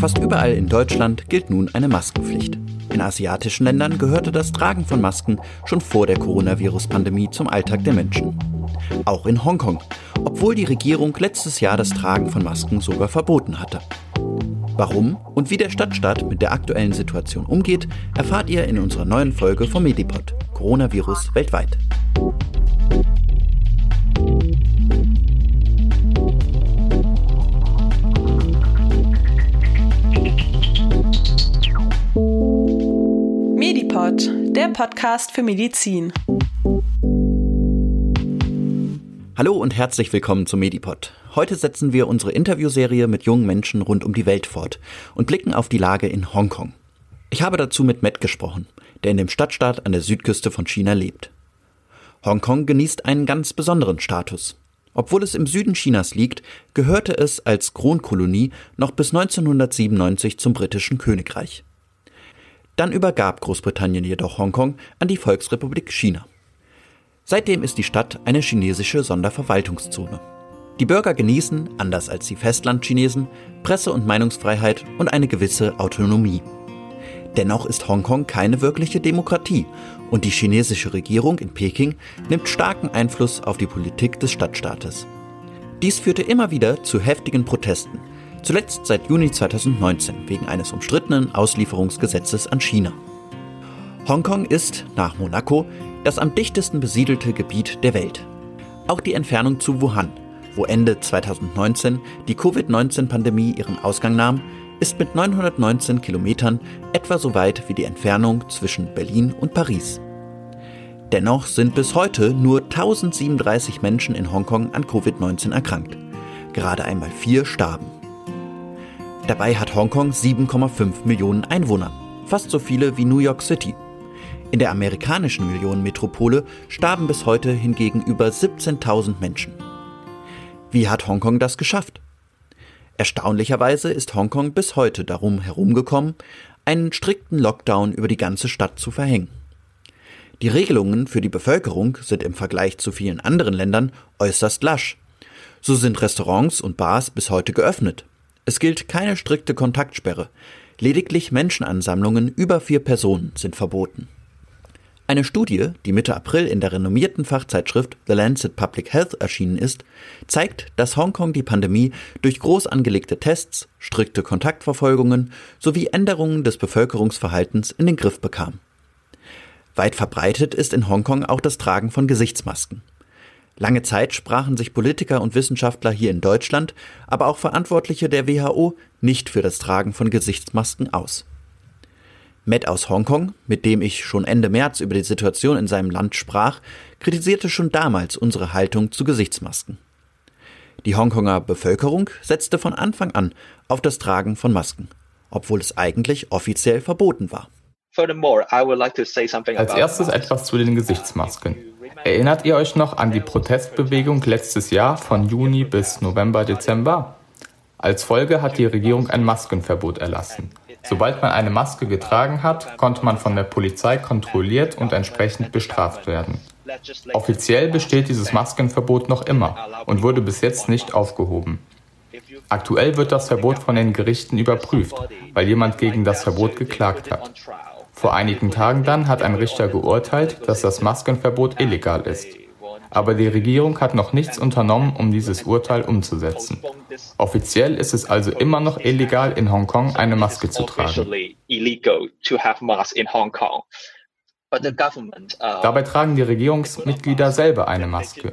Fast überall in Deutschland gilt nun eine Maskenpflicht. In asiatischen Ländern gehörte das Tragen von Masken schon vor der Coronavirus-Pandemie zum Alltag der Menschen. Auch in Hongkong, obwohl die Regierung letztes Jahr das Tragen von Masken sogar verboten hatte. Warum und wie der Stadtstaat mit der aktuellen Situation umgeht, erfahrt ihr in unserer neuen Folge vom Medipod Coronavirus weltweit. Medipod, der Podcast für Medizin. Hallo und herzlich willkommen zum Medipod. Heute setzen wir unsere Interviewserie mit jungen Menschen rund um die Welt fort und blicken auf die Lage in Hongkong. Ich habe dazu mit Matt gesprochen, der in dem Stadtstaat an der Südküste von China lebt. Hongkong genießt einen ganz besonderen Status. Obwohl es im Süden Chinas liegt, gehörte es als Kronkolonie noch bis 1997 zum britischen Königreich. Dann übergab Großbritannien jedoch Hongkong an die Volksrepublik China. Seitdem ist die Stadt eine chinesische Sonderverwaltungszone. Die Bürger genießen, anders als die Festlandchinesen, Presse- und Meinungsfreiheit und eine gewisse Autonomie. Dennoch ist Hongkong keine wirkliche Demokratie und die chinesische Regierung in Peking nimmt starken Einfluss auf die Politik des Stadtstaates. Dies führte immer wieder zu heftigen Protesten, zuletzt seit Juni 2019 wegen eines umstrittenen Auslieferungsgesetzes an China. Hongkong ist, nach Monaco, das am dichtesten besiedelte Gebiet der Welt. Auch die Entfernung zu Wuhan, wo Ende 2019 die Covid-19-Pandemie ihren Ausgang nahm, ist mit 919 Kilometern etwa so weit wie die Entfernung zwischen Berlin und Paris. Dennoch sind bis heute nur 1037 Menschen in Hongkong an Covid-19 erkrankt. Gerade einmal vier starben. Dabei hat Hongkong 7,5 Millionen Einwohner, fast so viele wie New York City. In der amerikanischen Millionenmetropole starben bis heute hingegen über 17.000 Menschen. Wie hat Hongkong das geschafft? Erstaunlicherweise ist Hongkong bis heute darum herumgekommen, einen strikten Lockdown über die ganze Stadt zu verhängen. Die Regelungen für die Bevölkerung sind im Vergleich zu vielen anderen Ländern äußerst lasch. So sind Restaurants und Bars bis heute geöffnet. Es gilt keine strikte Kontaktsperre. Lediglich Menschenansammlungen über vier Personen sind verboten. Eine Studie, die Mitte April in der renommierten Fachzeitschrift The Lancet Public Health erschienen ist, zeigt, dass Hongkong die Pandemie durch groß angelegte Tests, strikte Kontaktverfolgungen sowie Änderungen des Bevölkerungsverhaltens in den Griff bekam. Weit verbreitet ist in Hongkong auch das Tragen von Gesichtsmasken. Lange Zeit sprachen sich Politiker und Wissenschaftler hier in Deutschland, aber auch Verantwortliche der WHO nicht für das Tragen von Gesichtsmasken aus. Matt aus Hongkong, mit dem ich schon Ende März über die Situation in seinem Land sprach, kritisierte schon damals unsere Haltung zu Gesichtsmasken. Die Hongkonger Bevölkerung setzte von Anfang an auf das Tragen von Masken, obwohl es eigentlich offiziell verboten war. Als erstes etwas zu den Gesichtsmasken. Erinnert ihr euch noch an die Protestbewegung letztes Jahr von Juni bis November, Dezember? Als Folge hat die Regierung ein Maskenverbot erlassen. Sobald man eine Maske getragen hat, konnte man von der Polizei kontrolliert und entsprechend bestraft werden. Offiziell besteht dieses Maskenverbot noch immer und wurde bis jetzt nicht aufgehoben. Aktuell wird das Verbot von den Gerichten überprüft, weil jemand gegen das Verbot geklagt hat. Vor einigen Tagen dann hat ein Richter geurteilt, dass das Maskenverbot illegal ist aber die Regierung hat noch nichts unternommen, um dieses Urteil umzusetzen. Offiziell ist es also immer noch illegal, in Hongkong eine Maske zu tragen. Dabei tragen die Regierungsmitglieder selber eine Maske.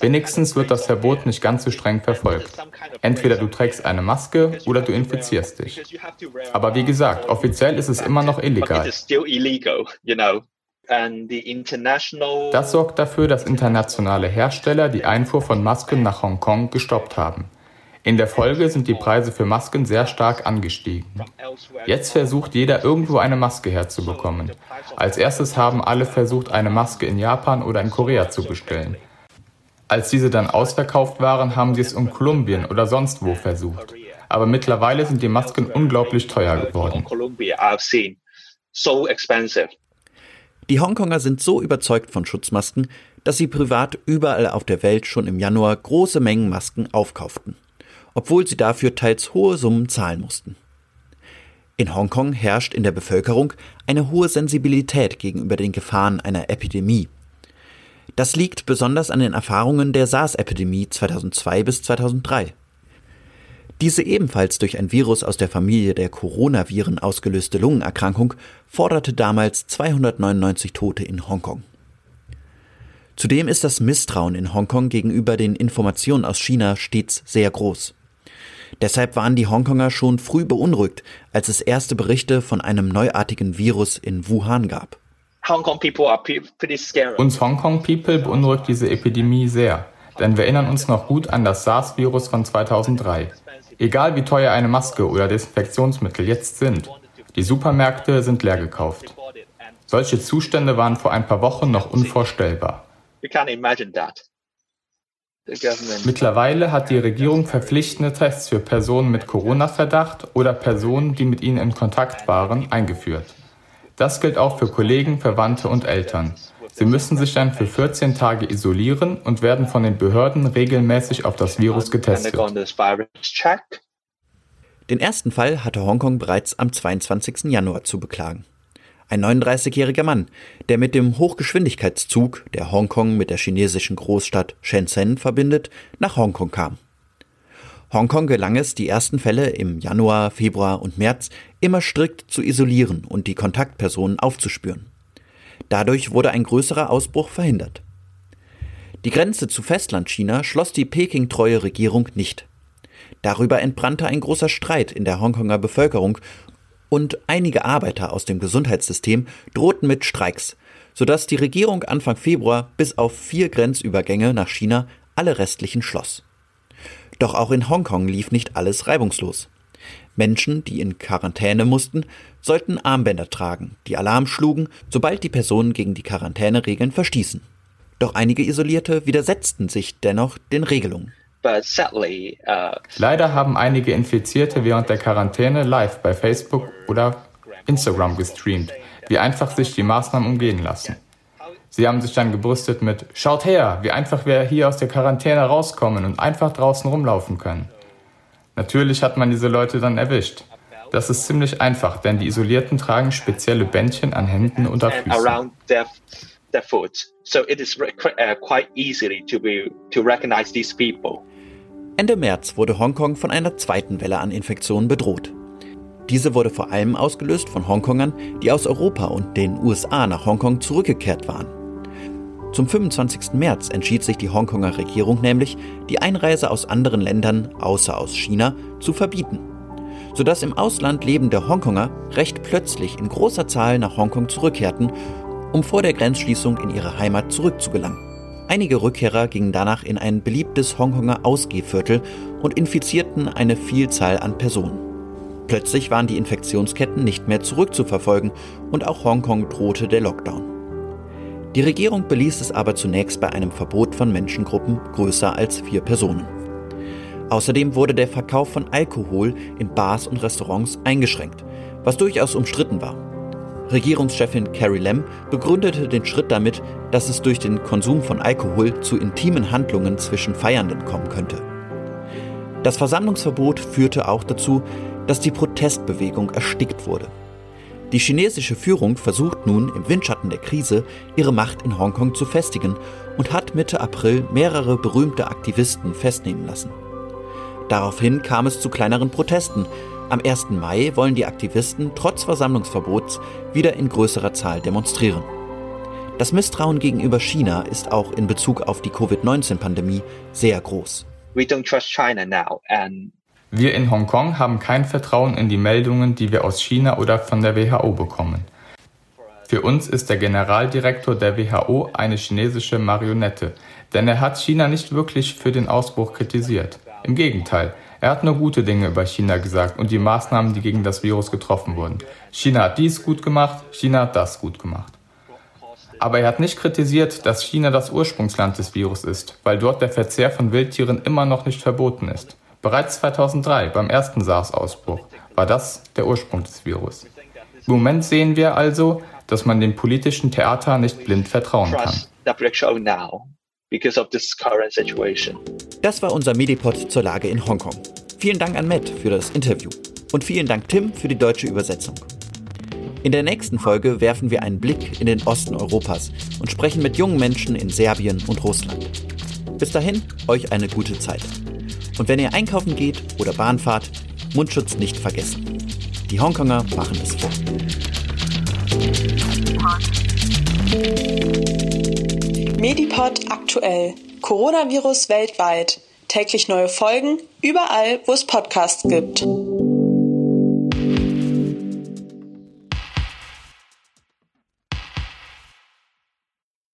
Wenigstens wird das Verbot nicht ganz so streng verfolgt. Entweder du trägst eine Maske oder du infizierst dich. Aber wie gesagt, offiziell ist es immer noch illegal. Das sorgt dafür, dass internationale Hersteller die Einfuhr von Masken nach Hongkong gestoppt haben. In der Folge sind die Preise für Masken sehr stark angestiegen. Jetzt versucht jeder irgendwo eine Maske herzubekommen. Als erstes haben alle versucht, eine Maske in Japan oder in Korea zu bestellen. Als diese dann ausverkauft waren, haben sie es in Kolumbien oder sonst wo versucht. Aber mittlerweile sind die Masken unglaublich teuer geworden. Die Hongkonger sind so überzeugt von Schutzmasken, dass sie privat überall auf der Welt schon im Januar große Mengen Masken aufkauften, obwohl sie dafür teils hohe Summen zahlen mussten. In Hongkong herrscht in der Bevölkerung eine hohe Sensibilität gegenüber den Gefahren einer Epidemie. Das liegt besonders an den Erfahrungen der SARS-Epidemie 2002 bis 2003. Diese ebenfalls durch ein Virus aus der Familie der Coronaviren ausgelöste Lungenerkrankung forderte damals 299 Tote in Hongkong. Zudem ist das Misstrauen in Hongkong gegenüber den Informationen aus China stets sehr groß. Deshalb waren die Hongkonger schon früh beunruhigt, als es erste Berichte von einem neuartigen Virus in Wuhan gab. Uns Hongkong-People beunruhigt diese Epidemie sehr, denn wir erinnern uns noch gut an das SARS-Virus von 2003. Egal wie teuer eine Maske oder Desinfektionsmittel jetzt sind, die Supermärkte sind leer gekauft. Solche Zustände waren vor ein paar Wochen noch unvorstellbar. Mittlerweile hat die Regierung verpflichtende Tests für Personen mit Corona-Verdacht oder Personen, die mit ihnen in Kontakt waren, eingeführt. Das gilt auch für Kollegen, Verwandte und Eltern. Sie müssen sich dann für 14 Tage isolieren und werden von den Behörden regelmäßig auf das Virus getestet. Den ersten Fall hatte Hongkong bereits am 22. Januar zu beklagen. Ein 39-jähriger Mann, der mit dem Hochgeschwindigkeitszug, der Hongkong mit der chinesischen Großstadt Shenzhen verbindet, nach Hongkong kam. Hongkong gelang es, die ersten Fälle im Januar, Februar und März immer strikt zu isolieren und die Kontaktpersonen aufzuspüren. Dadurch wurde ein größerer Ausbruch verhindert. Die Grenze zu Festlandchina schloss die Peking-treue Regierung nicht. Darüber entbrannte ein großer Streit in der Hongkonger Bevölkerung und einige Arbeiter aus dem Gesundheitssystem drohten mit Streiks, sodass die Regierung Anfang Februar bis auf vier Grenzübergänge nach China alle restlichen schloss. Doch auch in Hongkong lief nicht alles reibungslos. Menschen, die in Quarantäne mussten, sollten Armbänder tragen, die Alarm schlugen, sobald die Personen gegen die Quarantäneregeln verstießen. Doch einige Isolierte widersetzten sich dennoch den Regelungen. Uh, Leider haben einige Infizierte während der Quarantäne live bei Facebook oder Instagram gestreamt, wie einfach sich die Maßnahmen umgehen lassen. Sie haben sich dann gebrüstet mit Schaut her, wie einfach wir hier aus der Quarantäne rauskommen und einfach draußen rumlaufen können. Natürlich hat man diese Leute dann erwischt. Das ist ziemlich einfach, denn die Isolierten tragen spezielle Bändchen an Händen oder Füßen. Uh, Ende März wurde Hongkong von einer zweiten Welle an Infektionen bedroht. Diese wurde vor allem ausgelöst von Hongkongern, die aus Europa und den USA nach Hongkong zurückgekehrt waren. Zum 25. März entschied sich die Hongkonger Regierung nämlich, die Einreise aus anderen Ländern, außer aus China, zu verbieten, sodass im Ausland lebende Hongkonger recht plötzlich in großer Zahl nach Hongkong zurückkehrten, um vor der Grenzschließung in ihre Heimat zurückzugelangen. Einige Rückkehrer gingen danach in ein beliebtes Hongkonger Ausgehviertel und infizierten eine Vielzahl an Personen. Plötzlich waren die Infektionsketten nicht mehr zurückzuverfolgen und auch Hongkong drohte der Lockdown. Die Regierung beließ es aber zunächst bei einem Verbot von Menschengruppen größer als vier Personen. Außerdem wurde der Verkauf von Alkohol in Bars und Restaurants eingeschränkt, was durchaus umstritten war. Regierungschefin Carrie Lam begründete den Schritt damit, dass es durch den Konsum von Alkohol zu intimen Handlungen zwischen Feiernden kommen könnte. Das Versammlungsverbot führte auch dazu, dass die Protestbewegung erstickt wurde. Die chinesische Führung versucht nun im Windschatten der Krise ihre Macht in Hongkong zu festigen und hat Mitte April mehrere berühmte Aktivisten festnehmen lassen. Daraufhin kam es zu kleineren Protesten. Am 1. Mai wollen die Aktivisten trotz Versammlungsverbots wieder in größerer Zahl demonstrieren. Das Misstrauen gegenüber China ist auch in Bezug auf die Covid-19-Pandemie sehr groß. We don't trust China now and wir in Hongkong haben kein Vertrauen in die Meldungen, die wir aus China oder von der WHO bekommen. Für uns ist der Generaldirektor der WHO eine chinesische Marionette, denn er hat China nicht wirklich für den Ausbruch kritisiert. Im Gegenteil, er hat nur gute Dinge über China gesagt und die Maßnahmen, die gegen das Virus getroffen wurden. China hat dies gut gemacht, China hat das gut gemacht. Aber er hat nicht kritisiert, dass China das Ursprungsland des Virus ist, weil dort der Verzehr von Wildtieren immer noch nicht verboten ist. Bereits 2003, beim ersten SARS-Ausbruch, war das der Ursprung des Virus. Im Moment sehen wir also, dass man dem politischen Theater nicht blind vertrauen kann. Because of this current situation. Das war unser Medipod zur Lage in Hongkong. Vielen Dank an Matt für das Interview und vielen Dank Tim für die deutsche Übersetzung. In der nächsten Folge werfen wir einen Blick in den Osten Europas und sprechen mit jungen Menschen in Serbien und Russland. Bis dahin, euch eine gute Zeit. Und wenn ihr einkaufen geht oder Bahn fahrt, Mundschutz nicht vergessen. Die Hongkonger machen es vor. Medipod aktuell. Coronavirus weltweit. Täglich neue Folgen, überall, wo es Podcasts gibt.